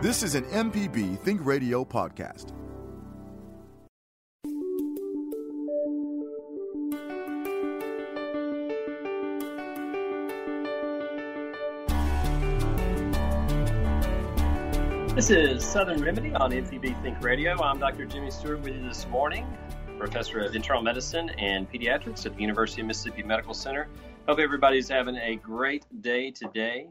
This is an MPB Think Radio podcast. This is Southern Remedy on MPB Think Radio. I'm Dr. Jimmy Stewart with you this morning, professor of internal medicine and pediatrics at the University of Mississippi Medical Center. Hope everybody's having a great day today.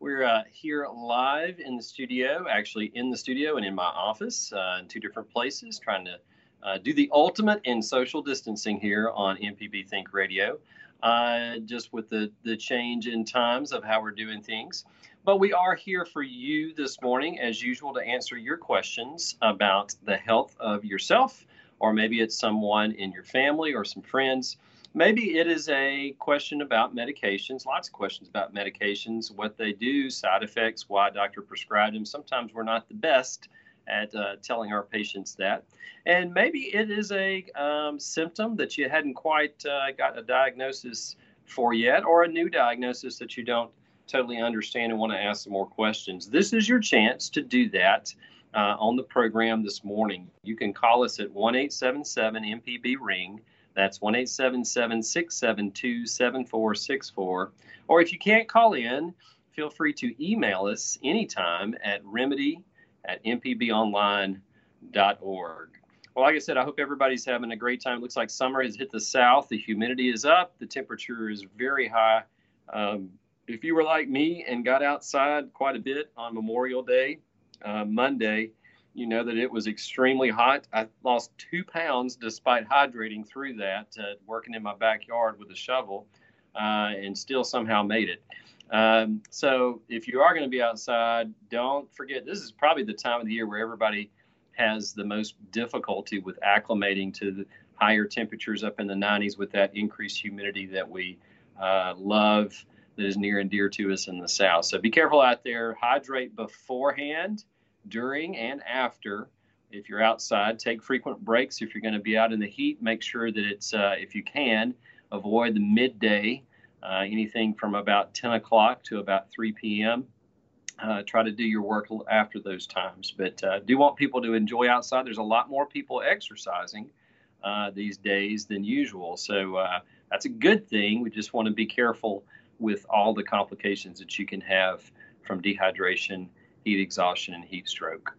We're uh, here live in the studio, actually in the studio and in my office uh, in two different places, trying to uh, do the ultimate in social distancing here on MPB Think Radio, uh, just with the, the change in times of how we're doing things. But we are here for you this morning, as usual, to answer your questions about the health of yourself, or maybe it's someone in your family or some friends. Maybe it is a question about medications, lots of questions about medications, what they do, side effects, why a doctor prescribed them. Sometimes we're not the best at uh, telling our patients that. And maybe it is a um, symptom that you hadn't quite uh, got a diagnosis for yet, or a new diagnosis that you don't totally understand and want to ask some more questions, this is your chance to do that uh, on the program this morning. You can call us at 1 877 MPB Ring. That's 1 877 672 7464. Or if you can't call in, feel free to email us anytime at remedy at mpbonline.org. Well, like I said, I hope everybody's having a great time. It looks like summer has hit the south. The humidity is up. The temperature is very high. Um, if you were like me and got outside quite a bit on Memorial Day, uh, Monday, you know that it was extremely hot. I lost two pounds despite hydrating through that, uh, working in my backyard with a shovel, uh, and still somehow made it. Um, so if you are going to be outside, don't forget this is probably the time of the year where everybody has the most difficulty with acclimating to the higher temperatures up in the 90s with that increased humidity that we uh, love that is near and dear to us in the South. So be careful out there. Hydrate beforehand, during, and after. If you're outside, take frequent breaks. If you're going to be out in the heat, make sure that it's, uh, if you can, avoid the midday, uh, anything from about 10 o'clock to about 3 p.m. Uh, try to do your work after those times. But uh, do want people to enjoy outside. There's a lot more people exercising uh, these days than usual. So uh, that's a good thing. We just want to be careful with all the complications that you can have from dehydration, heat exhaustion, and heat stroke.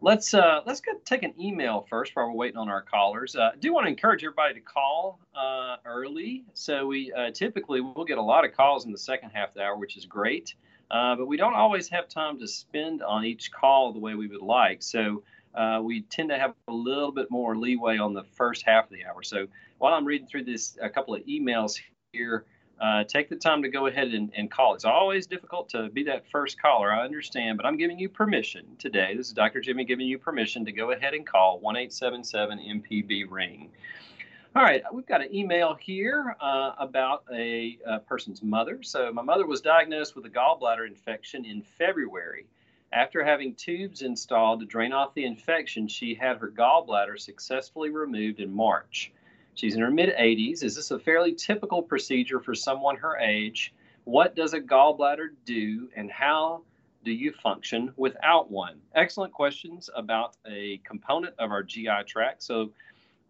Let's uh, let's go take an email first while we're waiting on our callers. Uh, I do want to encourage everybody to call uh, early. So we uh, typically we'll get a lot of calls in the second half of the hour, which is great. Uh, but we don't always have time to spend on each call the way we would like. So uh, we tend to have a little bit more leeway on the first half of the hour. So while I'm reading through this, a couple of emails here uh, take the time to go ahead and, and, call. It's always difficult to be that first caller, I understand, but I'm giving you permission today. This is Dr. Jimmy giving you permission to go ahead and call 1 877 MPB Ring. All right, we've got an email here uh, about a, a, person's mother. So, my mother was diagnosed with a gallbladder infection in February. After having tubes installed to drain off the infection, she had her gallbladder successfully removed in March. She's in her mid 80s. Is this a fairly typical procedure for someone her age? What does a gallbladder do, and how do you function without one? Excellent questions about a component of our GI tract. So,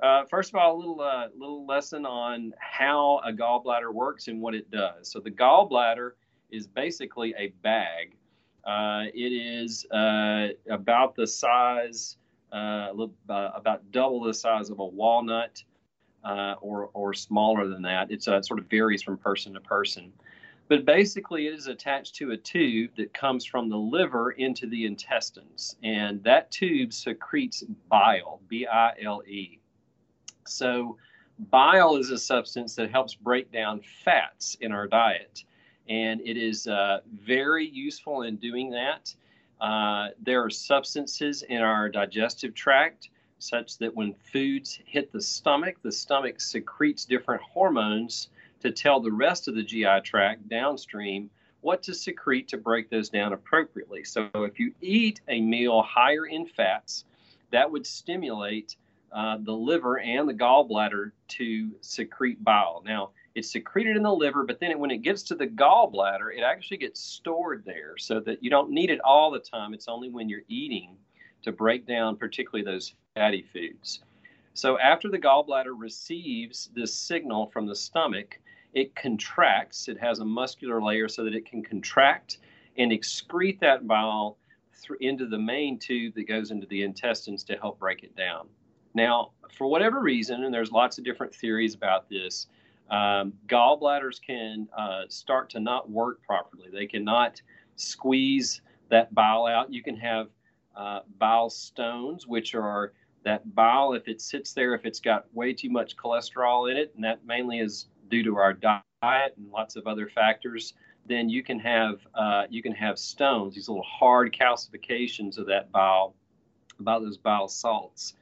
uh, first of all, a little uh, little lesson on how a gallbladder works and what it does. So, the gallbladder is basically a bag. Uh, it is uh, about the size, uh, uh, about double the size of a walnut uh, or, or smaller than that. It's, uh, it sort of varies from person to person. But basically, it is attached to a tube that comes from the liver into the intestines. And that tube secretes bile, B I L E. So, bile is a substance that helps break down fats in our diet. and it is uh, very useful in doing that. Uh, there are substances in our digestive tract such that when foods hit the stomach, the stomach secretes different hormones to tell the rest of the GI tract downstream what to secrete to break those down appropriately. So if you eat a meal higher in fats, that would stimulate uh, the liver and the gallbladder to secrete bile. Now, it's secreted in the liver, but then when it gets to the gallbladder, it actually gets stored there so that you don't need it all the time. It's only when you're eating to break down, particularly those fatty foods. So after the gallbladder receives this signal from the stomach, it contracts. It has a muscular layer so that it can contract and excrete that bile into the main tube that goes into the intestines to help break it down. Now, for whatever reason, and there's lots of different theories about this, um, gallbladders can uh, start to not work properly. They cannot squeeze that bile out. You can have uh, bile stones, which are that bile, if it sits there, if it's got way too much cholesterol in it, and that mainly is due to our diet and lots of other factors, then you can have uh, you can have stones, these little hard calcifications of that bile, about those bile salts,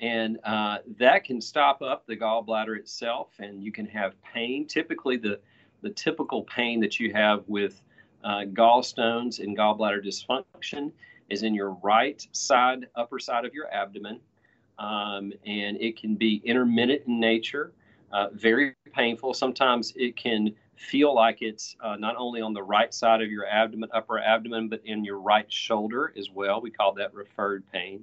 and uh, that can stop up the gallbladder itself, and you can have pain. Typically, the the typical pain that you have with uh, gallstones and gallbladder dysfunction is in your right side, upper side of your abdomen, um, and it can be intermittent in nature uh, very painful. Sometimes it can feel like it's uh, not only on the right side of your abdomen, upper abdomen, but in your right shoulder as well. We call that referred pain.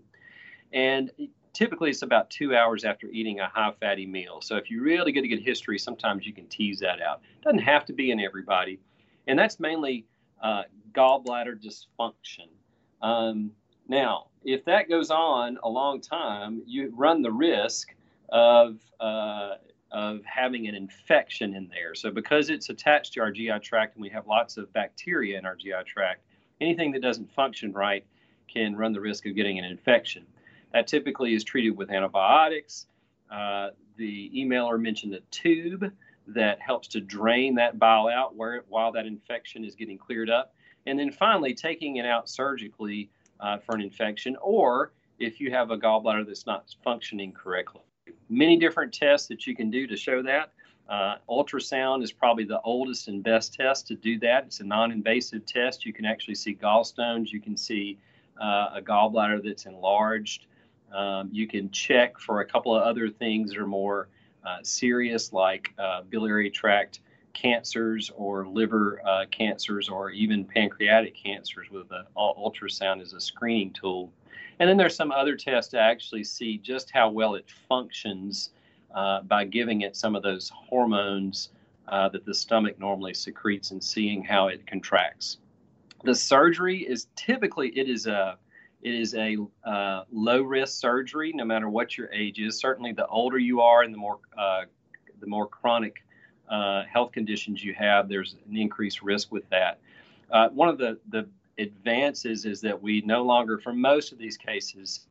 And typically it's about two hours after eating a high fatty meal. So if you really get a good history, sometimes you can tease that out. It doesn't have to be in everybody. And that's mainly uh, gallbladder dysfunction. Um, now, if that goes on a long time, you run the risk of uh, of having an infection in there. So, because it's attached to our GI tract and we have lots of bacteria in our GI tract, anything that doesn't function right can run the risk of getting an infection. That typically is treated with antibiotics. Uh, the emailer mentioned a tube that helps to drain that bile out where, while that infection is getting cleared up. And then finally, taking it out surgically uh, for an infection, or if you have a gallbladder that's not functioning correctly many different tests that you can do to show that. Uh, ultrasound is probably the oldest and best test to do that. It's a non invasive test. You can actually see gallstones, you can see uh, a gallbladder that's enlarged. Um, you can check for a couple of other things that are more uh, serious, like uh, biliary tract cancers or liver uh, cancers or even pancreatic cancers with the ultrasound as a screening tool. And then there's some other tests to actually see just how well it functions uh, by giving it some of those hormones uh, that the stomach normally secretes and seeing how it contracts. The surgery is typically it is a it is a uh, low risk surgery, no matter what your age is. Certainly, the older you are and the more uh, the more chronic uh, health conditions you have, there's an increased risk with that. Uh, one of the the advances is that we no longer, for most of these cases,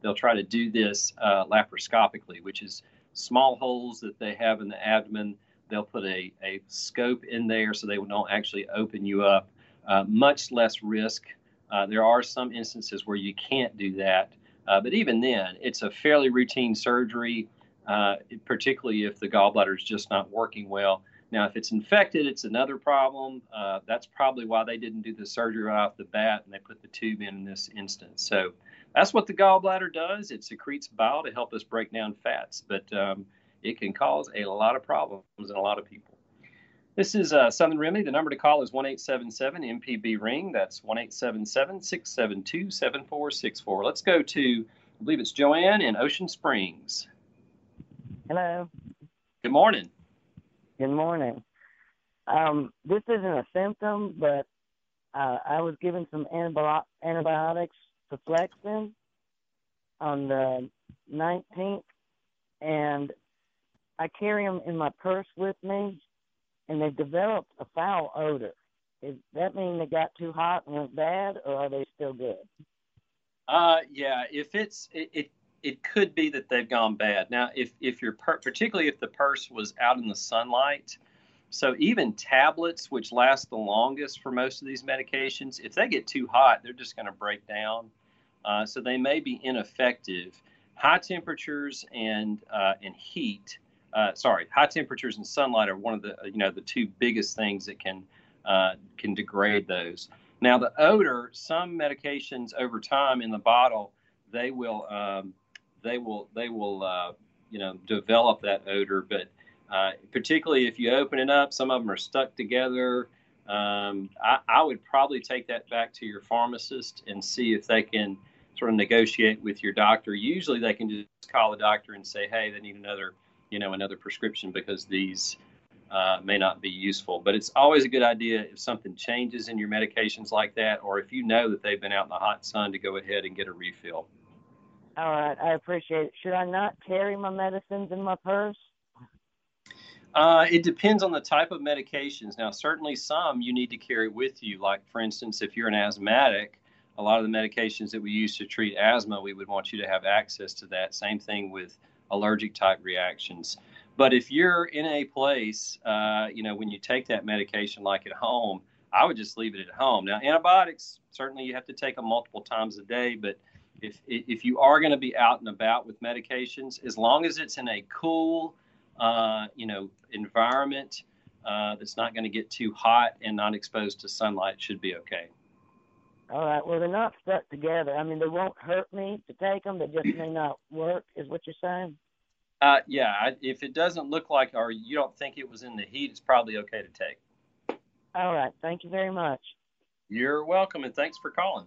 they'll try to do this uh, laparoscopically, which is small holes that they have in the abdomen. They'll put a, a scope in there so they don't actually open you up. Uh, much less risk. Uh, there are some instances where you can't do that, uh, but even then, it's a fairly routine surgery, uh, particularly if the gallbladder is just not working well. Now, if it's infected, it's another problem. Uh, that's probably why they didn't do the surgery right off the bat and they put the tube in in this instance. So that's what the gallbladder does. It secretes bile to help us break down fats, but um, it can cause a lot of problems in a lot of people. This is uh, Southern Remedy. The number to call is 1 877 MPB Ring. That's 1 877 672 7464. Let's go to, I believe it's Joanne in Ocean Springs. Hello. Good morning. Good morning. Um, this isn't a symptom, but uh, I was given some antibi- antibiotics to Flexin on the 19th, and I carry them in my purse with me, and they've developed a foul odor. Does that mean they got too hot and went bad, or are they still good? Uh, yeah. If it's it, it it could be that they've gone bad. Now, if if you're per- particularly if the purse was out in the sunlight, So even tablets, which last the longest for most of these medications, if they get too hot, they're just going to break down. Uh, so they may be ineffective. High temperatures and uh, and heat, uh, sorry, high temperatures and sunlight are one of the you know the two biggest things that can uh, can degrade those. Now the odor, some medications over time in the bottle, they will um, they will they will uh, you know develop that odor, but uh, particularly if you open it up, some of them are stuck together. Um, I, I, would probably take that back to your pharmacist and see if they can sort of negotiate with your doctor. Usually, they can just call the doctor and say, "Hey, they need another, you know, another prescription because these uh, may not be useful." But it's always a good idea if something changes in your medications like that, or if you know that they've been out in the hot sun, to go ahead and get a refill. All right, I appreciate it. Should I not carry my medicines in my purse? Uh, it depends on the type of medications. Now, certainly some you need to carry with you. Like, for instance, if you're an asthmatic, a lot of the medications that we use to treat asthma, we would want you to have access to that. Same thing with allergic type reactions. But if you're in a place, uh, you know, when you take that medication, like at home, I would just leave it at home. Now, antibiotics, certainly you have to take them multiple times a day, but if, if you are going to be out and about with medications, as long as it's in a cool, uh, you know, environment uh, that's not going to get too hot and not exposed to sunlight should be okay. All right. Well, they're not stuck together. I mean, they won't hurt me to take them. They just may not work. Is what you're saying? Uh, yeah. I, if it doesn't look like, or you don't think it was in the heat, it's probably okay to take. All right. Thank you very much. You're welcome, and thanks for calling.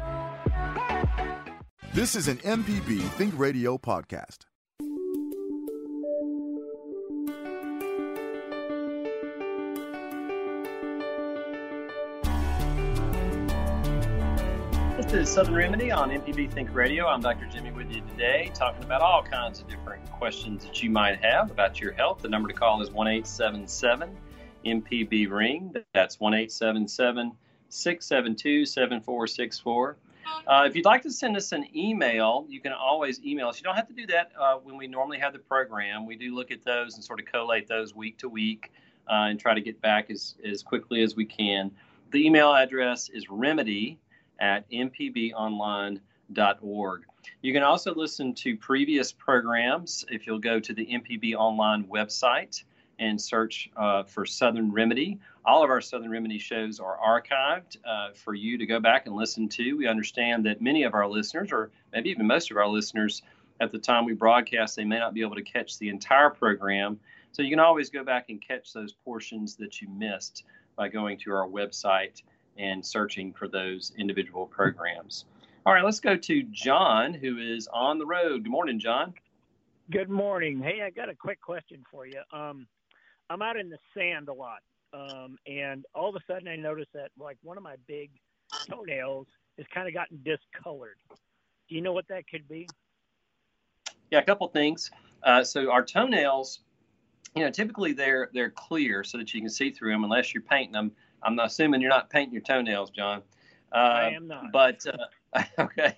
This is an MPB Think Radio podcast. This is Southern Remedy on MPB Think Radio. I'm Dr. Jimmy with you today, talking about all kinds of different questions that you might have about your health. The number to call is 1 877 MPB Ring. That's 1 877 672 7464. Uh, if you'd like to send us an email, you can always email us. You don't have to do that uh, when we normally have the program. We do look at those and sort of collate those week to week uh, and try to get back as, as quickly as we can. The email address is remedy at mpbonline.org. You can also listen to previous programs if you'll go to the MPB Online website and search uh, for Southern Remedy. All of our Southern Remedy shows are archived uh, for you to go back and listen to. We understand that many of our listeners, or maybe even most of our listeners, at the time we broadcast, they may not be able to catch the entire program. So you can always go back and catch those portions that you missed by going to our website and searching for those individual programs. All right, let's go to John, who is on the road. Good morning, John. Good morning. Hey, I got a quick question for you. Um, I'm out in the sand a lot, um, and all of a sudden I notice that like one of my big toenails has kind of gotten discolored. Do you know what that could be? Yeah, a couple things. Uh, so our toenails, you know, typically they're they're clear so that you can see through them unless you're painting them. I'm not assuming you're not painting your toenails, John. Uh, I am not. But uh, okay,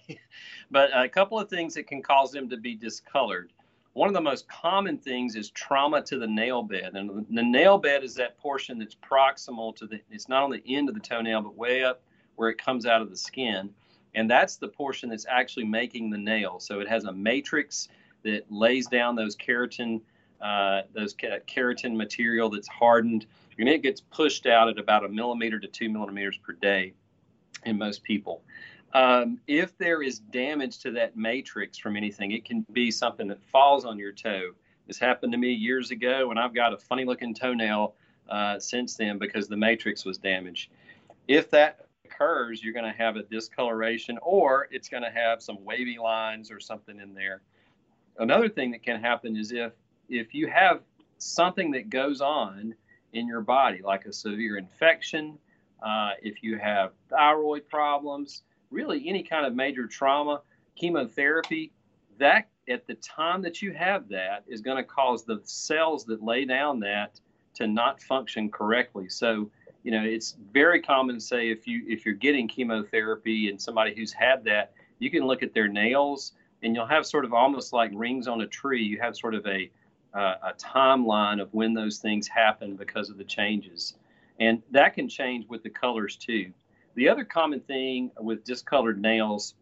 but a couple of things that can cause them to be discolored. One of the most common things is trauma to the nail bed. And the nail bed is that portion that's proximal to the, it's not on the end of the toenail, but way up where it comes out of the skin. And that's the portion that's actually making the nail. So it has a matrix that lays down those keratin uh, those keratin material that's hardened, and it gets pushed out at about a millimeter to two millimeters per day in most people. Um, if there is damage to that matrix from anything, it can be something that falls on your toe. This happened to me years ago, and I've got a funny looking toenail uh, since then because the matrix was damaged. If that occurs, you're going to have a discoloration or it's going to have some wavy lines or something in there. Another thing that can happen is if if you have something that goes on in your body, like a severe infection, uh, if you have thyroid problems, really any kind of major trauma, chemotherapy, that at the time that you have that is going to cause the cells that lay down that to not function correctly. So, you know, it's very common to say if you if you're getting chemotherapy and somebody who's had that, you can look at their nails and you'll have sort of almost like rings on a tree. You have sort of a uh, a timeline of when those things happen because of the changes, and that can change with the colors too. The other common thing with discolored nails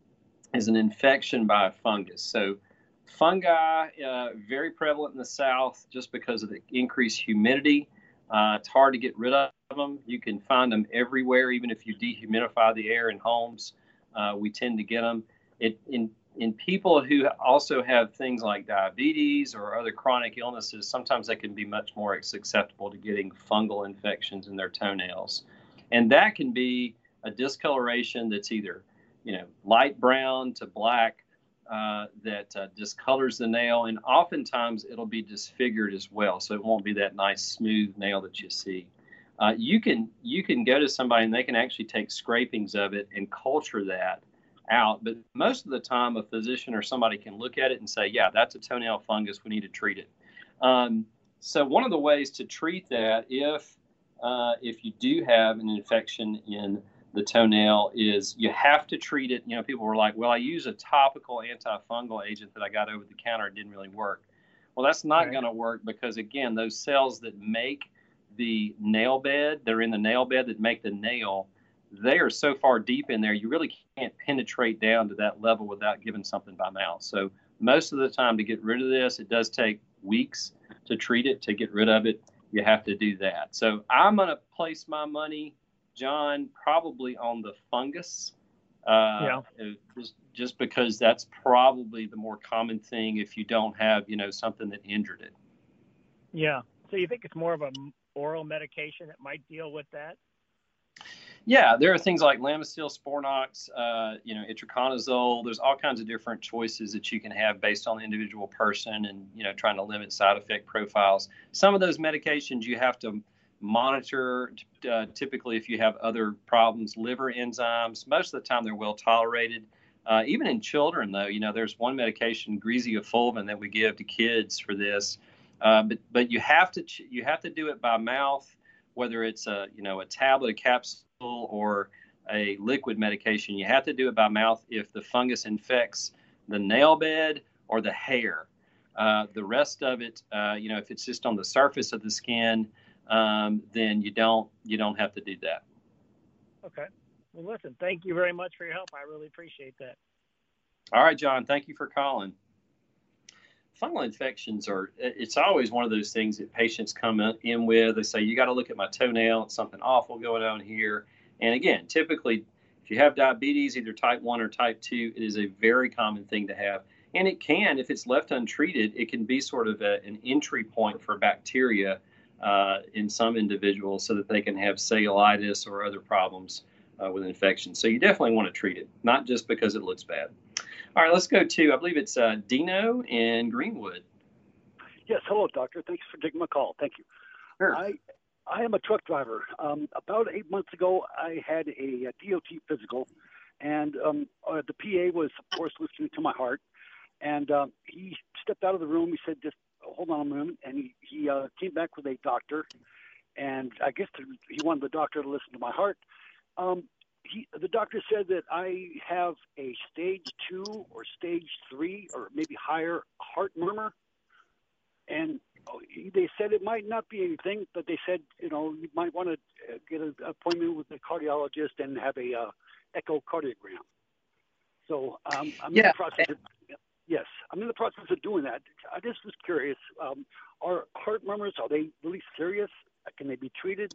is an infection by a fungus. So fungi uh, very prevalent in the south just because of the increased humidity. Uh, it's hard to get rid of them. You can find them everywhere, even if you dehumidify the air in homes. Uh, we tend to get them. It, in in people who also have things like diabetes or other chronic illnesses, sometimes they can be much more susceptible to getting fungal infections in their toenails, and that can be a discoloration that's either you know light brown to black uh, that uh, discolors the nail, and oftentimes it'll be disfigured as well, so it won't be that nice smooth nail that you see. Uh, you can you can go to somebody and they can actually take scrapings of it and culture that out. But most of the time, a physician or somebody can look at it and say, yeah, that's a toenail fungus. We need to treat it. Um, so one of the ways to treat that, if uh, if you do have an infection in the toenail, is you have to treat it. You know, people were like, well, I use a topical antifungal agent that I got over the counter. It didn't really work. Well, that's not right. going to work because again, those cells that make the nail bed, they're in the nail bed that make the nail they are so far deep in there, you really can't penetrate down to that level without giving something by mouth. So most of the time, to get rid of this, it does take weeks to treat it. To get rid of it, you have to do that. So I'm going to place my money, John, probably on the fungus. Uh, yeah. Just, just because that's probably the more common thing if you don't have, you know, something that injured it. Yeah. So you think it's more of a oral medication that might deal with that? Yeah, there are things like Lamisil, Sporanox, uh, you know, itraconazole. There's all kinds of different choices that you can have based on the individual person, and you know, trying to limit side effect profiles. Some of those medications you have to monitor. Uh, typically, if you have other problems, liver enzymes. Most of the time, they're well tolerated. Uh, even in children, though, you know, there's one medication, griseofulvin, that we give to kids for this. Uh, but but you have to you have to do it by mouth, whether it's a you know a tablet, a capsule or a liquid medication. You have to do it by mouth if the fungus infects the nail bed or the hair. Uh, the rest of it, uh, you know, if it's just on the surface of the skin, um, then you don't you don't have to do that. Okay. Well, listen. Thank you very much for your help. I really appreciate that. All right, John. Thank you for calling. Fungal infections are. It's always one of those things that patients come in with. They say, "You got to look at my toenail. It's something awful going on here." And again, typically, if you have diabetes, either type 1 or type 2, it is a very common thing to have. And it can, if it's left untreated, it can be sort of a, an entry point for bacteria uh, in some individuals so that they can have cellulitis or other problems uh, with infection. So you definitely want to treat it, not just because it looks bad. All right, let's go to, I believe it's uh, Dino in Greenwood. Yes, hello, doctor. Thanks for taking my call. Thank you. Sure. I I am a truck driver. Um, about eight months ago, I had a, a DOT physical, and um, uh, the PA was, of course, listening to my heart. And uh, he stepped out of the room. He said, "Just hold on a moment." And he he uh, came back with a doctor, and I guess he wanted the doctor to listen to my heart. Um, he, the doctor said that I have a stage two or stage three or maybe higher heart murmur, and they said it might not be anything, but they said you know you might want to uh, get an appointment with a cardiologist and have a uh, echocardiogram. So um, I'm yeah. in the process. Of, yes, I'm in the process of doing that. I just was curious. Um, are heart murmurs are they really serious? Can they be treated?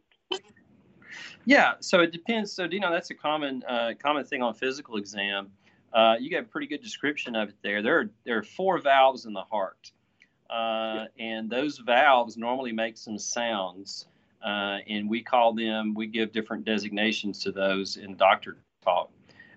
Yeah, so it depends. So, you know, that's a common uh, common thing on physical exam. Uh, you got a pretty good description of it there. There are there are four valves in the heart, uh, yeah. and those valves normally make some sounds, uh, and we call them. We give different designations to those in doctor talk.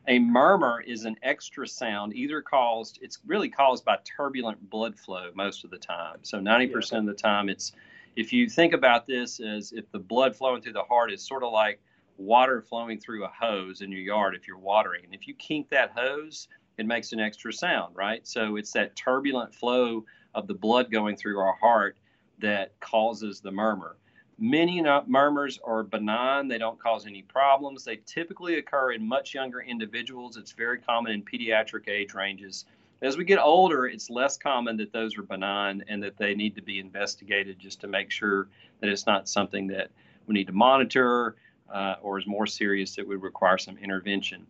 A murmur is an extra sound, either caused. It's really caused by turbulent blood flow most of the time. So ninety yeah. percent of the time, it's if you think about this as if the blood flowing through the heart is sort of like water flowing through a hose in your yard if you're watering. And if you kink that hose, it makes an extra sound, right? So it's that turbulent flow of the blood going through our heart that causes the murmur. Many murmurs are benign, they don't cause any problems. They typically occur in much younger individuals. It's very common in pediatric age ranges. As we get older, it's less common that those are benign and that they need to be investigated just to make sure that it's not something that we need to monitor uh, or is more serious that would require some intervention.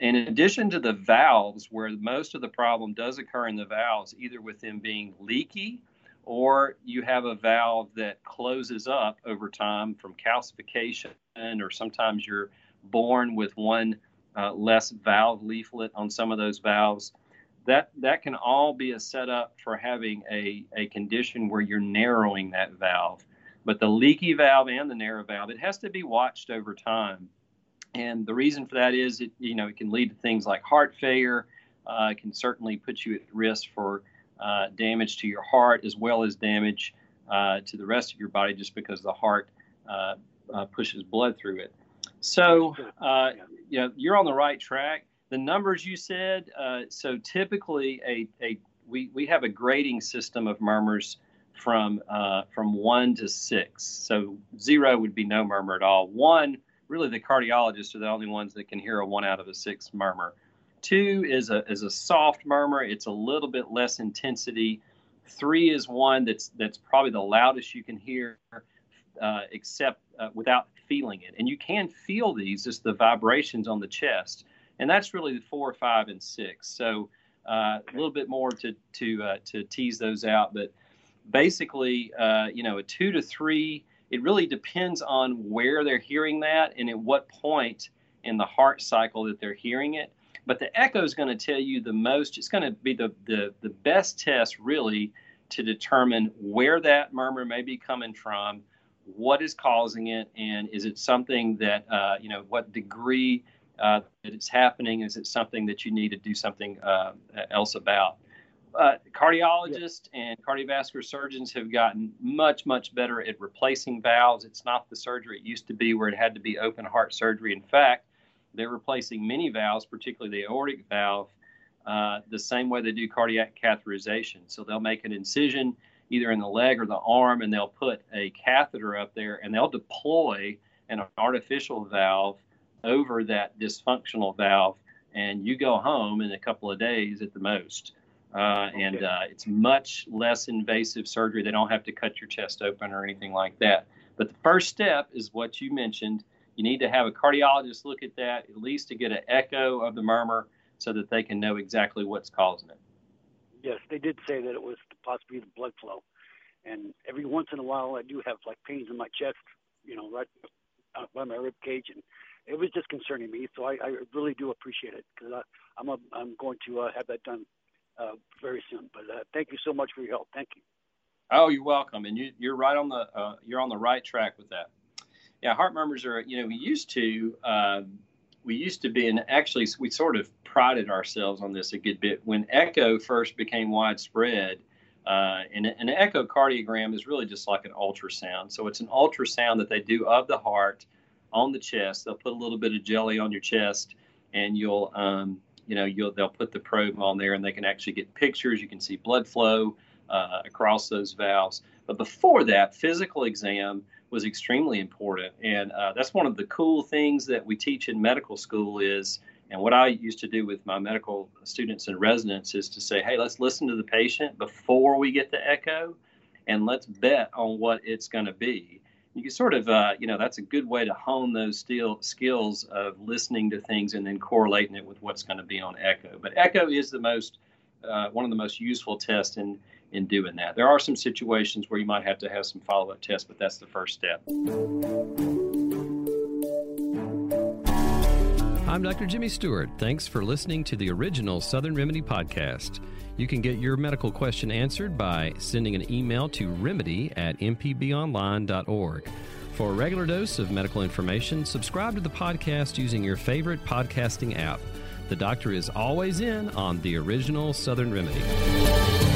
In addition to the valves, where most of the problem does occur in the valves, either with them being leaky or you have a valve that closes up over time from calcification, or sometimes you're born with one uh, less valve leaflet on some of those valves. That, that can all be a setup for having a, a condition where you're narrowing that valve. But the leaky valve and the narrow valve, it has to be watched over time. And the reason for that is it, you know, it can lead to things like heart failure. Uh, it can certainly put you at risk for uh, damage to your heart as well as damage uh, to the rest of your body just because the heart uh, uh, pushes blood through it. So, you know, you're on the right track. The numbers you said, so typically a, a we, we have a grading system of murmurs from uh, from one to six. So zero would be no murmur at all. One, really, the cardiologists are the only ones that can hear a one out of a six murmur. Two is a is a soft murmur. It's a little bit less intensity. Three is one that's that's probably the loudest you can hear, uh, except uh, without feeling it. And you can feel these, just the vibrations on the chest. And that's really the four, five, and six. So uh, a little bit more to to uh, to tease those out, but basically, uh, you know, a two to three, it really depends on where they're hearing that and at what point in the heart cycle that they're hearing it. But the echo is going to tell you the most, it's going to be the, the, the best test really to determine where that murmur may be coming from, what is causing it, and is it something that, uh, you know, what degree uh, that it's happening? Is it something that you need to do something uh, else about? uh, cardiologists yeah. and cardiovascular surgeons have gotten much, much better at replacing valves. It's not the surgery it used to be where it had to be open heart surgery. In fact, they're replacing many valves, particularly the aortic valve, uh, the same way they do cardiac catheterization. So they'll make an incision either in the leg or the arm, and they'll put a catheter up there and they'll deploy an artificial valve over that dysfunctional valve. And you go home in a couple of days at the most. Uh, okay. and uh, it's much less invasive surgery. They don't have to cut your chest open or anything like that. But the first step is what you mentioned. You need to have a cardiologist look at that, at least to get an echo of the murmur so that they can know exactly what's causing it. Yes, they did say that it was possibly the blood flow. And every once in a while, I do have like pains in my chest, you know, right by my rib cage, and it was disconcerting me. So I, I really do appreciate it because I'm a, I'm going to uh, have that done uh, very soon. But uh, thank you so much for your help. Thank you. Oh, you're welcome, and you, you're right on the uh, you're on the right track with that. Yeah, heart murmurs are you know we used to uh, we used to be and actually we sort of prided ourselves on this a good bit when echo first became widespread. Uh, and an echocardiogram is really just like an ultrasound. So it's an ultrasound that they do of the heart on the chest. They'll put a little bit of jelly on your chest, and you'll um, you know, you'll, they'll put the probe on there and they can actually get pictures. You can see blood flow uh, across those valves. But before that, physical exam was extremely important. And uh, that's one of the cool things that we teach in medical school is, and what I used to do with my medical students and residents is to say, hey, let's listen to the patient before we get the echo and let's bet on what it's going to be you can sort of, uh, you know, that's a good way to hone those steel, skills of listening to things and then correlating it with what's going to be on echo. But echo is the most uh, one of the most useful tests in in doing that. There are some situations where you might have to have some follow up tests, but that's the first step. I'm Dr. Jimmy Stewart. Thanks for listening to the original Southern Remedy podcast. You can get your medical question answered by sending an email to remedy at mpbonline.org. For a regular dose of medical information, subscribe to the podcast using your favorite podcasting app. The doctor is always in on the original Southern Remedy.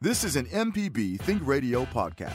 This is an MPB Think Radio podcast.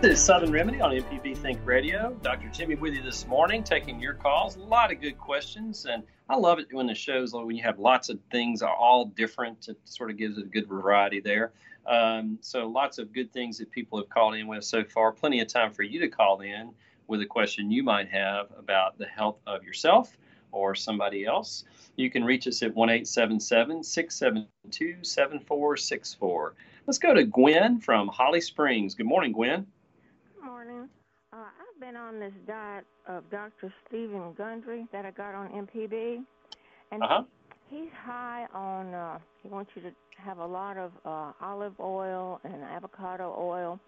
This is Southern Remedy on MPB Think Radio. Dr. Jimmy with you this morning, taking your calls. A lot of good questions, and I love it when the shows when you have lots of things are all different. It sort of gives it a good variety there. Um, so lots of good things that people have called in with so far. Plenty of time for you to call in with a question you might have about the health of yourself or somebody else. You can reach us at 1 672 7464. Let's go to Gwen from Holly Springs. Good morning, Gwen. Good morning. Uh, I've been on this diet of Dr. Stephen Gundry that I got on MPB. And uh-huh. He's high on, uh, he wants you to have a lot of uh, olive oil and avocado oil.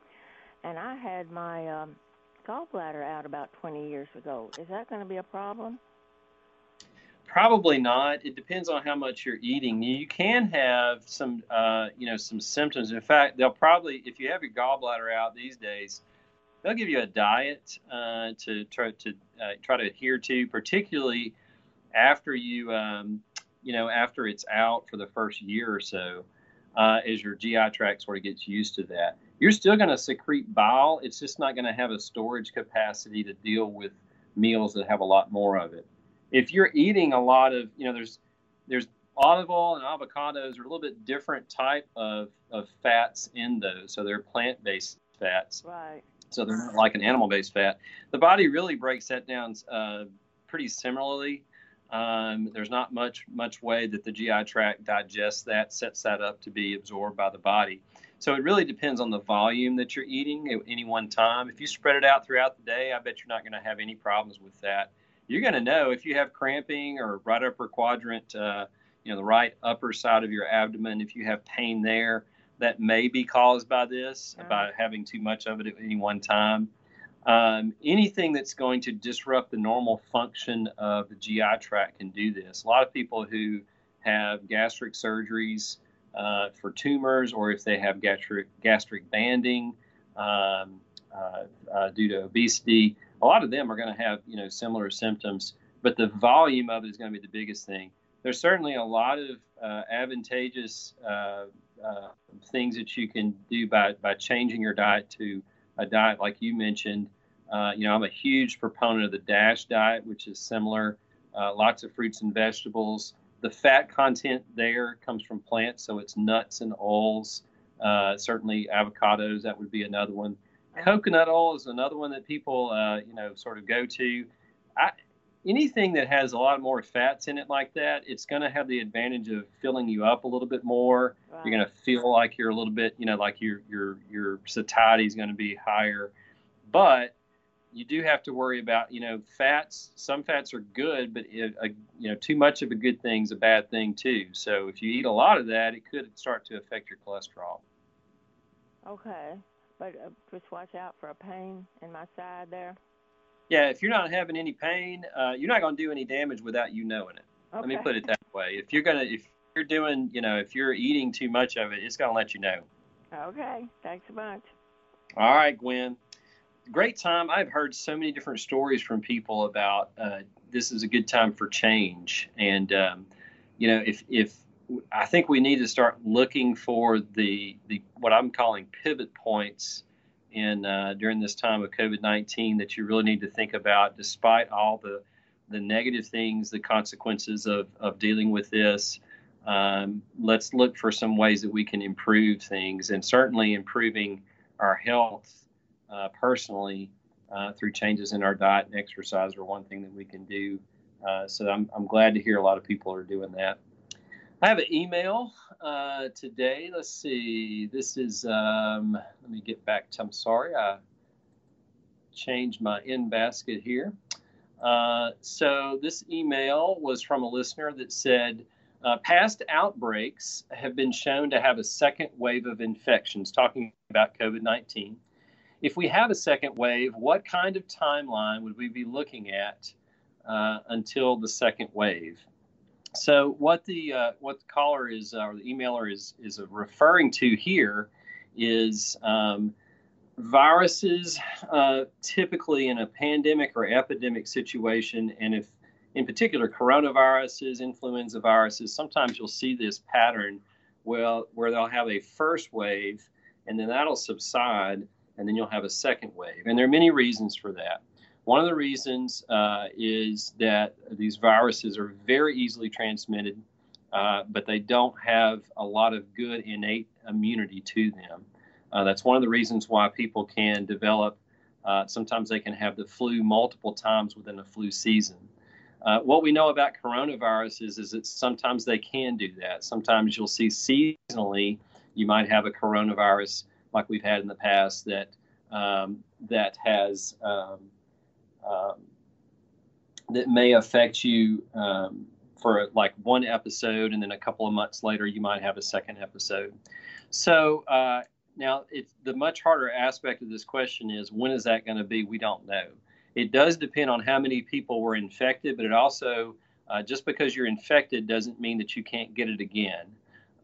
And I had my um, gallbladder out about 20 years ago. Is that going to be a problem? Probably not. It depends on how much you're eating. You can have some, uh, you know, some symptoms. In fact, they'll probably, if you have your gallbladder out these days, they'll give you a diet uh, to try to uh, try to adhere to, particularly after you um, you know, after it's out for the first year or so, uh, as your GI tract sort of gets used to that. You're still going to secrete bile. It's just not going to have a storage capacity to deal with meals that have a lot more of it. If you're eating a lot of, you know, there's there's olive oil and avocados are a little bit different type of, of fats in those. So they're plant-based fats. Right. So they're not like an animal-based fat. The body really breaks that down uh, pretty similarly. Um, there's not much much way that the GI tract digests that, sets that up to be absorbed by the body. So it really depends on the volume that you're eating at any one time. If you spread it out throughout the day, I bet you're not going to have any problems with that. You're going to know if you have cramping or right upper quadrant, uh, you know, the right upper side of your abdomen, if you have pain there, that may be caused by this, by having too much of it at any one time. Um, anything that's going to disrupt the normal function of the GI tract can do this. A lot of people who have gastric surgeries uh, for tumors, or if they have gastric gastric banding um, uh, uh, due to obesity, a lot of them are going to have you know similar symptoms. But the volume of it is going to be the biggest thing. There's certainly a lot of uh, advantageous uh, uh, things that you can do by by changing your diet to a diet like you mentioned. Uh, you know, I'm a huge proponent of the DASH diet, which is similar. Uh, lots of fruits and vegetables. The fat content there comes from plants, so it's nuts and oils. Uh, certainly, avocados that would be another one. Coconut oil is another one that people, uh, you know, sort of go to. I, anything that has a lot more fats in it like that, it's going to have the advantage of filling you up a little bit more. You're going to feel like you're a little bit, you know, like your your your satiety is going to be higher. But you do have to worry about, you know, fats. Some fats are good, but it, uh, you know, too much of a good thing is a bad thing too. So if you eat a lot of that, it could start to affect your cholesterol. Okay, but uh, just watch out for a pain in my side there. Yeah, if you're not having any pain, uh, you're not going to do any damage without you knowing it. Okay. Let me put it that way. If you're gonna, if you're doing, you know, if you're eating too much of it, it's going to let you know. Okay, thanks so much. All right, Gwen. Great time. I've heard so many different stories from people about uh, this is a good time for change. And um, you know, if if I think we need to start looking for the the what I'm calling pivot points in uh, during this time of COVID nineteen that you really need to think about, despite all the the negative things, the consequences of of dealing with this. Um, let's look for some ways that we can improve things, and certainly improving our health uh, personally uh, through changes in our diet and exercise are one thing that we can do. Uh, so I'm, I'm glad to hear a lot of people are doing that. I have an email uh, today. Let's see. This is, um, let me get back to, I'm sorry, I changed my in basket here. Uh, so this email was from a listener that said, uh, past outbreaks have been shown to have a second wave of infections, talking about COVID 19 if we have a second wave, what kind of timeline would we be looking at uh, until the second wave? So what the uh, what the caller is uh, or the emailer is is referring to here is um, viruses uh, typically in a pandemic or epidemic situation, and if in particular coronaviruses, influenza viruses, sometimes you'll see this pattern well where they'll have a first wave and then that'll subside and then you'll have a second wave. And there are many reasons for that. One of the reasons uh, is that these viruses are very easily transmitted, uh, but they don't have a lot of good innate immunity to them. Uh, that's one of the reasons why people can develop, uh, sometimes they can have the flu multiple times within a flu season. Uh, what we know about coronaviruses is that sometimes they can do that. Sometimes you'll see seasonally, you might have a coronavirus like we've had in the past that um, that has um, um, that may affect you um, for like one episode, and then a couple of months later you might have a second episode. So uh, now, it's the much harder aspect of this question is when is that going to be? We don't know. It does depend on how many people were infected, but it also uh, just because you're infected doesn't mean that you can't get it again.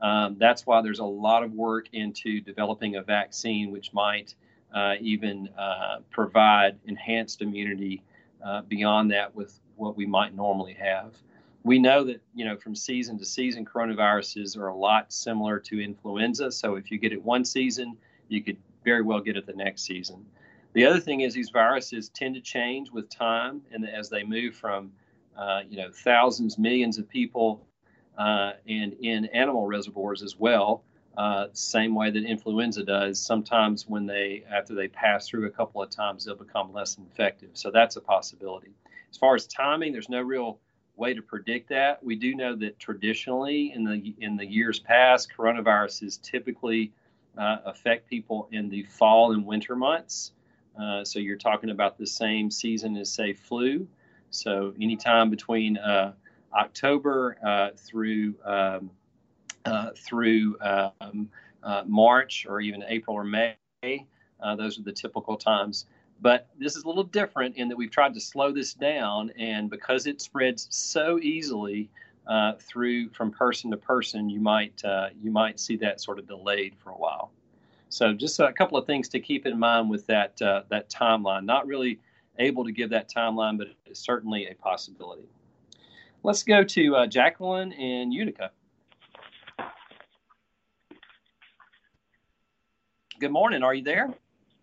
Um, that's why there's a lot of work into developing a vaccine which might even uh, provide enhanced immunity uh, beyond that with what we might normally have. We know that you know from season to season, coronaviruses are a lot similar to influenza. So if you get it one season, you could very well get it the next season. The other thing is these viruses tend to change with time, and as they move from uh, you know thousands, millions of people uh, and in animal reservoirs as well. Uh, same way that influenza does. Sometimes when they after they pass through a couple of times, they'll become less effective. So that's a possibility. As far as timing, there's no real way to predict that. We do know that traditionally in the in the years past, coronaviruses typically uh, affect people in the fall and winter months. Uh, so you're talking about the same season as say flu. So anytime between uh, October uh, through um, uh, through um, uh, March or even April or May. those are the typical times. But this is a little different in that we've tried to slow this down, and because it spreads so easily uh, through from person to person, you might uh, you might see that sort of delayed for a while. So just a couple of things to keep in mind with that uh, that timeline. Not really able to give that timeline, but it's certainly a possibility. Let's go to uh, Jacqueline in Utica. Good morning. Are you there?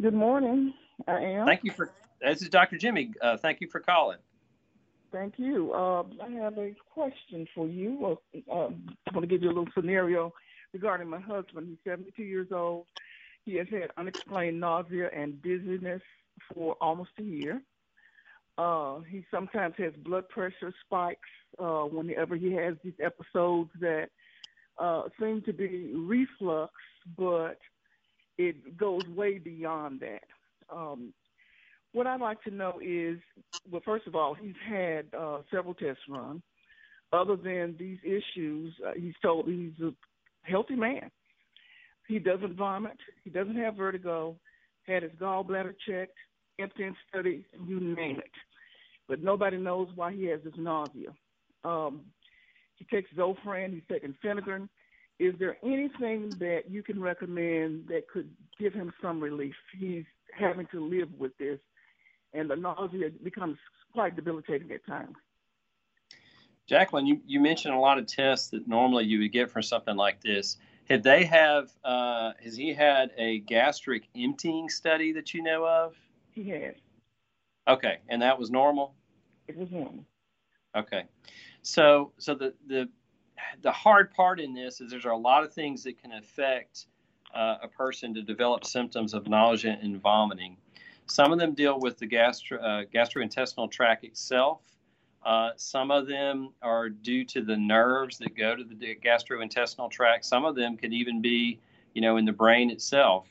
Good morning. I am. Thank you for. This is Dr. Jimmy. Uh, thank you for calling. Thank you. Uh, I have a question for you. Uh, um, I want to give you a little scenario regarding my husband. He's 72 years old. He has had unexplained nausea and dizziness for almost a year. Uh, he sometimes has blood pressure spikes uh, whenever he has these episodes that uh, seem to be reflux, but it goes way beyond that. Um, what I'd like to know is, well, first of all, he's had uh, several tests run. Other than these issues, uh, he's told he's a healthy man. He doesn't vomit. He doesn't have vertigo. Had his gallbladder checked, emptying study, you name it but nobody knows why he has this nausea. Um, he takes Zofran, he's taking Phenergan. Is there anything that you can recommend that could give him some relief? He's having to live with this, and the nausea becomes quite debilitating at times. Jacqueline, you, you mentioned a lot of tests that normally you would get for something like this. Had they have uh, has he had a gastric emptying study that you know of? He has. Okay, and that was normal. It was normal. Okay, so so the the the hard part in this is there's a lot of things that can affect uh, a person to develop symptoms of nausea and vomiting. Some of them deal with the gastro, uh, gastrointestinal tract itself. Uh, some of them are due to the nerves that go to the gastrointestinal tract. Some of them could even be, you know, in the brain itself.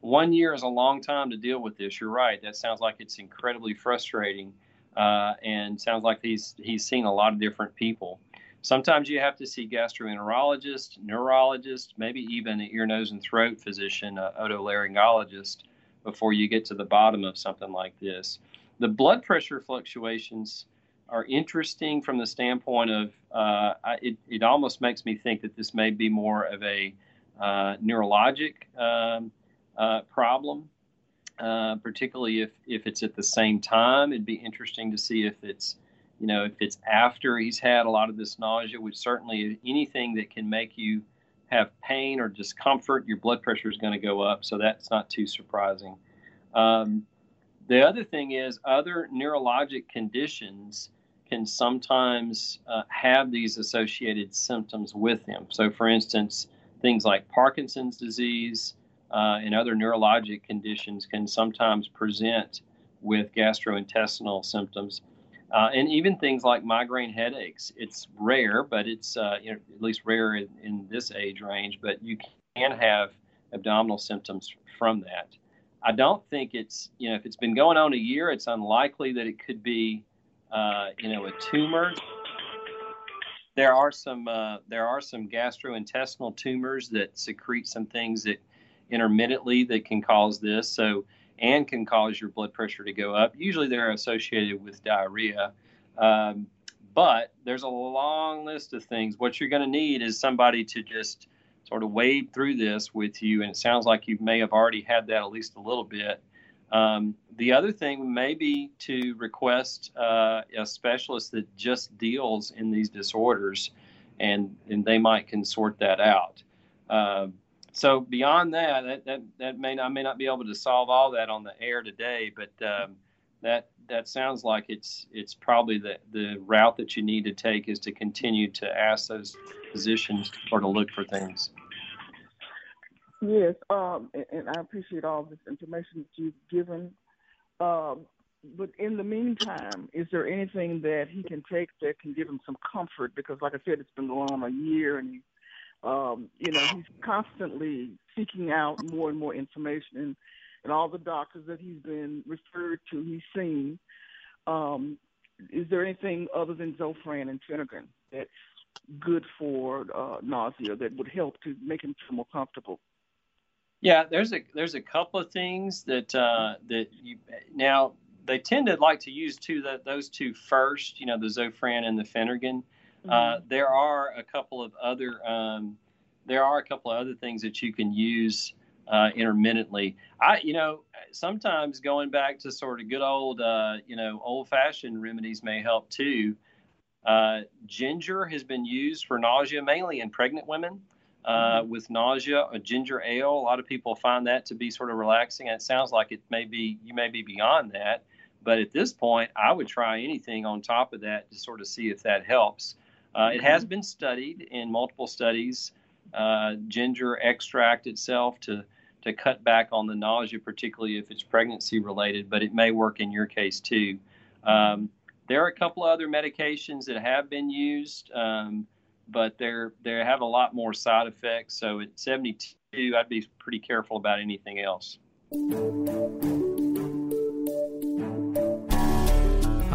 One year is a long time to deal with this. You're right. That sounds like it's incredibly frustrating, uh, and sounds like he's he's seen a lot of different people. Sometimes you have to see gastroenterologist, neurologist, maybe even an ear, nose, and throat physician, uh, otolaryngologist, before you get to the bottom of something like this. The blood pressure fluctuations are interesting from the standpoint of uh, it, it almost makes me think that this may be more of a uh, neurologic um, uh, problem, uh, particularly if, if it's at the same time. It'd be interesting to see if it's you know if it's after he's had a lot of this nausea, which certainly anything that can make you have pain or discomfort, your blood pressure is going to go up. So that's not too surprising. Um, the other thing is other neurologic conditions can sometimes uh, have these associated symptoms with them. So, for instance, things like Parkinson's disease uh, and other neurologic conditions can sometimes present with gastrointestinal symptoms. Uh, and even things like migraine headaches. It's rare, but it's uh, you know, at least rare in, in, this age range. But you can have abdominal symptoms from that. I don't think it's you know if it's been going on a year, it's unlikely that it could be uh, you know a tumor. There are some uh, there are some gastrointestinal tumors that secrete some things that intermittently that can cause this. So and can cause your blood pressure to go up. Usually they're associated with diarrhea. Um, but there's a long list of things. What you're going to need is somebody to just sort of wade through this with you. And it sounds like you may have already had that at least a little bit. Um, the other thing may be to request uh, a specialist that just deals in these disorders, and, and they might can sort that out. Uh, so beyond that, that, that, that may I may not be able to solve all that on the air today, but um, that that sounds like it's it's probably the, the route that you need to take is to continue to ask those physicians or to look for things. Yes, um, and, and, I appreciate all this information that you've given. Um, but in the meantime, is there anything that he can take that can give him some comfort? Because, like I said, it's been going on a year, and um, you know, he's constantly seeking out more and more information, and, and all the doctors that he's been referred to, he's seen. Um, is there anything other than Zofran and Phenergan that's good for uh, nausea that would help to make him feel more comfortable? Yeah, there's a there's a couple of things that uh, that you now they tend to like to use two that those two first. You know, the Zofran and the Phenergan. Uh, mm-hmm. there are a couple of other um, there are a couple of other things that you can use uh, intermittently. I, you know, sometimes going back to sort of good old, uh, you know, old fashioned remedies may help too. Uh, ginger has been used for nausea mainly in pregnant women. Uh, mm-hmm. With nausea, a ginger ale, a lot of people find that to be sort of relaxing. And it sounds like it may be you may be beyond that, but at this point, I would try anything on top of that to sort of see if that helps. Uh, it has mm-hmm. been studied in multiple studies. Uh, ginger extract itself to to cut back on the nausea, particularly if it's pregnancy related, but it may work in your case too. Um, there are a couple of other medications that have been used, um, but they're they have a lot more side effects. So at 72, I'd be pretty careful about anything else.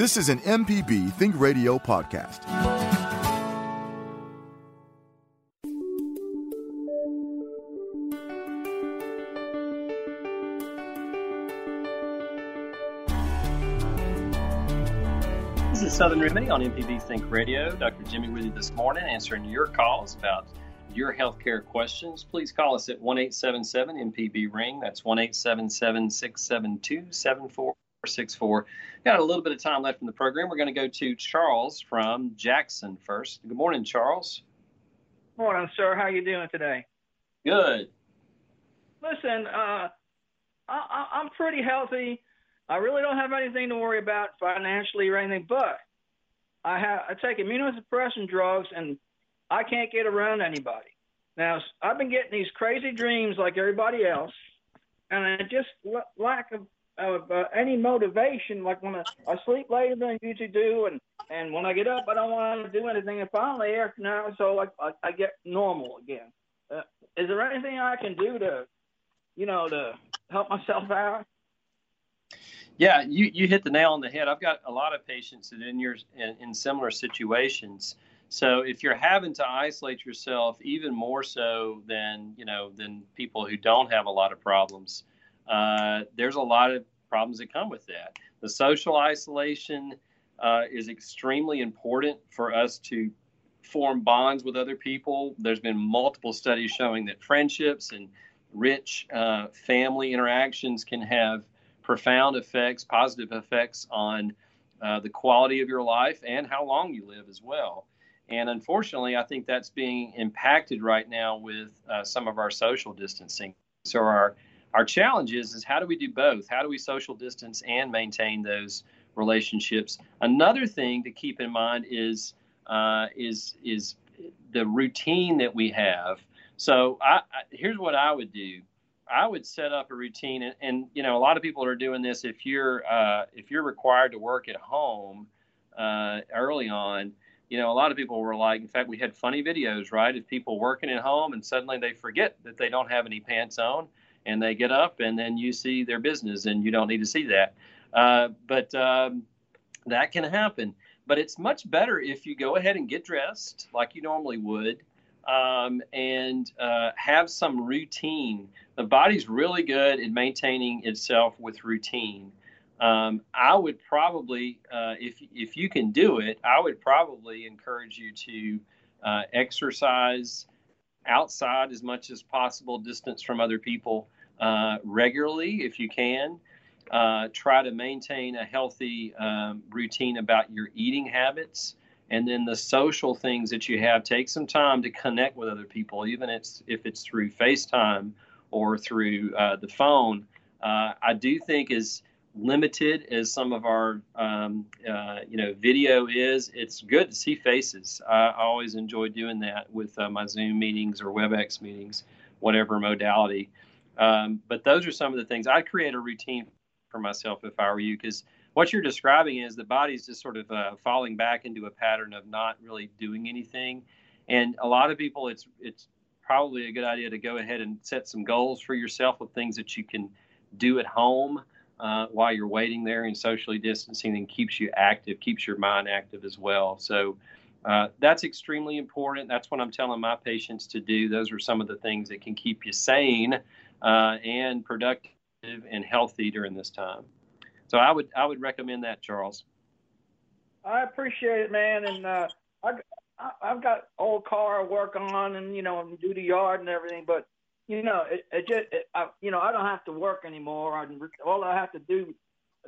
This is an MPB Think Radio podcast. This is Southern Remedy on MPB Think Radio. Dr. Jimmy with you this morning, answering your calls about your healthcare questions. Please call us at 1 877 MPB Ring. That's 1 877 672 7464. Got a little bit of time left in the program. We're going to go to Charles from Jackson first. Good morning, Charles. Morning, sir. How you doing today? Good. Listen, uh, I, I'm pretty healthy. I really don't have anything to worry about financially or anything, but I have I take immunosuppressant drugs and I can't get around anybody. Now I've been getting these crazy dreams like everybody else, and I just lack of, of uh, any motivation. Like when I, I sleep later than I usually do, and and when I get up, I don't want to do anything. And finally, after now, so like I, I get normal again. Uh, is there anything I can do to, you know, to help myself out? Yeah, you, you hit the nail on the head. I've got a lot of patients that in your in, in similar situations. So if you're having to isolate yourself even more so than you know than people who don't have a lot of problems, uh, there's a lot of problems that come with that. The social isolation uh, is extremely important for us to form bonds with other people. There's been multiple studies showing that friendships and rich uh, family interactions can have profound effects, positive effects on uh, the quality of your life and how long you live as well. And unfortunately, I think that's being impacted right now with uh, some of our social distancing. So our our challenge is, is how do we do both? How do we social distance and maintain those relationships? Another thing to keep in mind is uh, is is the routine that we have. So I, I, here's what I would do. I would set up a routine, and, and, you know, a lot of people are doing this. If you're uh, if you're required to work at home uh, early on, you know, a lot of people were like, in fact, we had funny videos, right, of people working at home, and suddenly they forget that they don't have any pants on, and they get up, and then you see their business, and you don't need to see that. Uh, but um, that can happen. But it's much better if you go ahead and get dressed like you normally would um, and uh, have some routine. The body's really good at maintaining itself with routine. Um, I would probably, uh, if if you can do it, I would probably encourage you to uh, exercise outside as much as possible, distance from other people uh, regularly if you can. Uh, try to maintain a healthy um, routine about your eating habits. And then the social things that you have take some time to connect with other people even it's, if it's through facetime or through uh, the phone. Uh, i do think as limited as some of our um, uh, you know video is it's good to see faces. I, I always enjoy doing that with uh, my zoom meetings or webex meetings whatever modality um, but those are some of the things i create a routine for myself if i were you because what you're describing is the body's just sort of uh, falling back into a pattern of not really doing anything. And a lot of people, it's it's probably a good idea to go ahead and set some goals for yourself of things that you can do at home uh, while you're waiting there and socially distancing, and keeps you active, keeps your mind active as well. So. Uh, that's extremely important. That's what I'm telling my patients to do. Those are some of the things that can keep you sane uh, and productive and healthy during this time. So I would I would recommend that, Charles. I appreciate it, man, and uh, I I've got old car I work on, and you know, do the yard and everything. But you know, it, it just it, I, you know I don't have to work anymore. I, all I have to do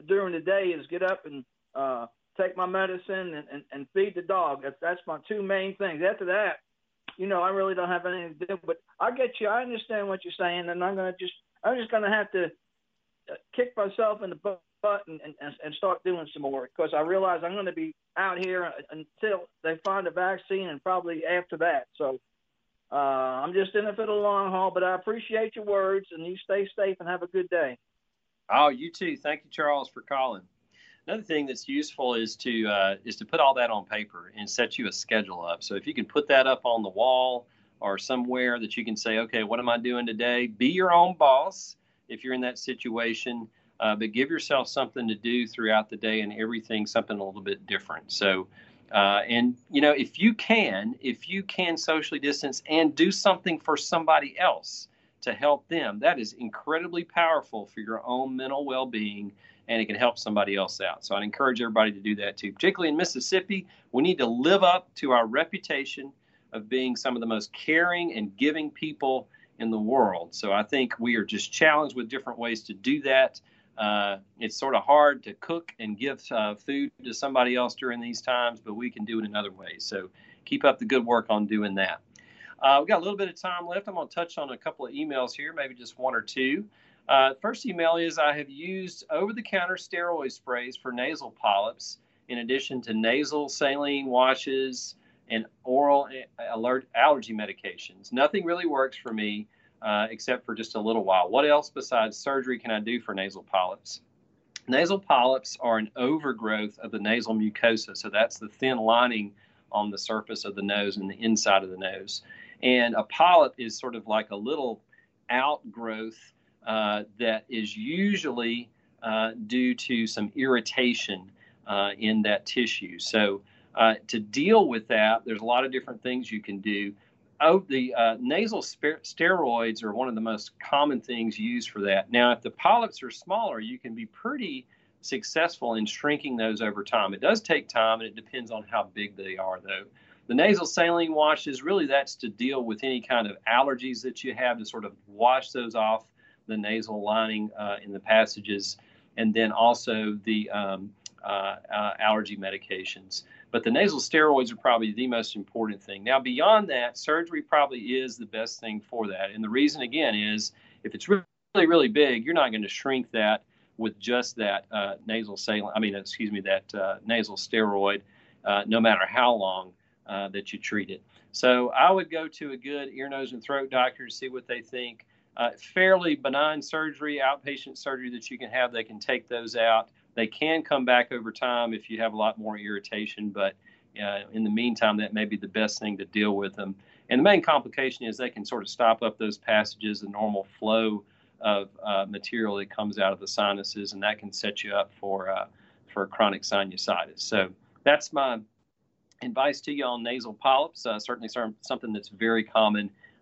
during the day is get up and uh, take my medicine and, and, and feed the dog. That's that's my two main things. After that, you know, I really don't have anything to do. But I get you. I understand what you're saying, and I'm gonna just I'm just gonna have to uh, kick myself in the butt and, and, and start doing some more because I realize I'm to be out here until they find a vaccine and probably after that. So uh, I'm just in it for the long haul, but I appreciate your words and you stay safe and have a good day. Oh, you too. Thank you, Charles, for calling. Another thing that's useful is to uh, is to put all that on paper and set you a schedule up. So if you can put that up on the wall or somewhere that you can say, okay, what am I doing today? Be your own boss if you're in that situation, uh, but give yourself something to do throughout the day and everything something a little bit different. So, uh, and you know, if you can, if you can socially distance and do something for somebody else to help them, that is incredibly powerful for your own mental well-being and it can help somebody else out. So I'd encourage everybody to do that too. Particularly in Mississippi, we need to live up to our reputation of being some of the most caring and giving people in the world. So I think we are just challenged with different ways to do that. Uh, it's sort of hard to cook and give uh, food to somebody else during these times, but we can do it in other ways. So keep up the good work on doing that. Uh, we've got a little bit of time left. I'm going to touch on a couple of emails here, maybe just one or two. Uh, first email is I have used over the counter steroid sprays for nasal polyps in addition to nasal saline washes and oral alert allergy medications. Nothing really works for me uh, except for just a little while. What else besides surgery can I do for nasal polyps? Nasal polyps are an overgrowth of the nasal mucosa, so that's the thin lining on the surface of the nose and the inside of the nose. And a polyp is sort of like a little outgrowth uh, that is usually uh, due to some irritation uh, in that tissue. So, uh, to deal with that, there's a lot of different things you can do. Oh, the uh, nasal steroids are one of the most common things used for that. Now, if the polyps are smaller, you can be pretty successful in shrinking those over time. It does take time, and it depends on how big they are, though. The nasal saline washes, really, that's to deal with any kind of allergies that you have to sort of wash those off the nasal lining uh, in the passages, and then also the um, uh, uh, allergy medications. But the nasal steroids are probably the most important thing. Now, beyond that, surgery probably is the best thing for that. And the reason, again, is if it's really, really big, you're not going to shrink that with just that uh, nasal saline, I mean, excuse me, that uh, nasal steroid, uh, no matter how long that you treat it. So I would go to a good ear, nose, and throat doctor to see what they think. Uh, fairly benign surgery, outpatient surgery that you can have, they can take those out. They can come back over time if you have a lot more irritation, but uh, in the meantime, that may be the best thing to deal with them. And the main complication is they can sort of stop up those passages, the normal flow of uh, material that comes out of the sinuses, and that can set you up for uh, for chronic sinusitis. So that's my advice to you on nasal polyps. Uh, certainly something that's very common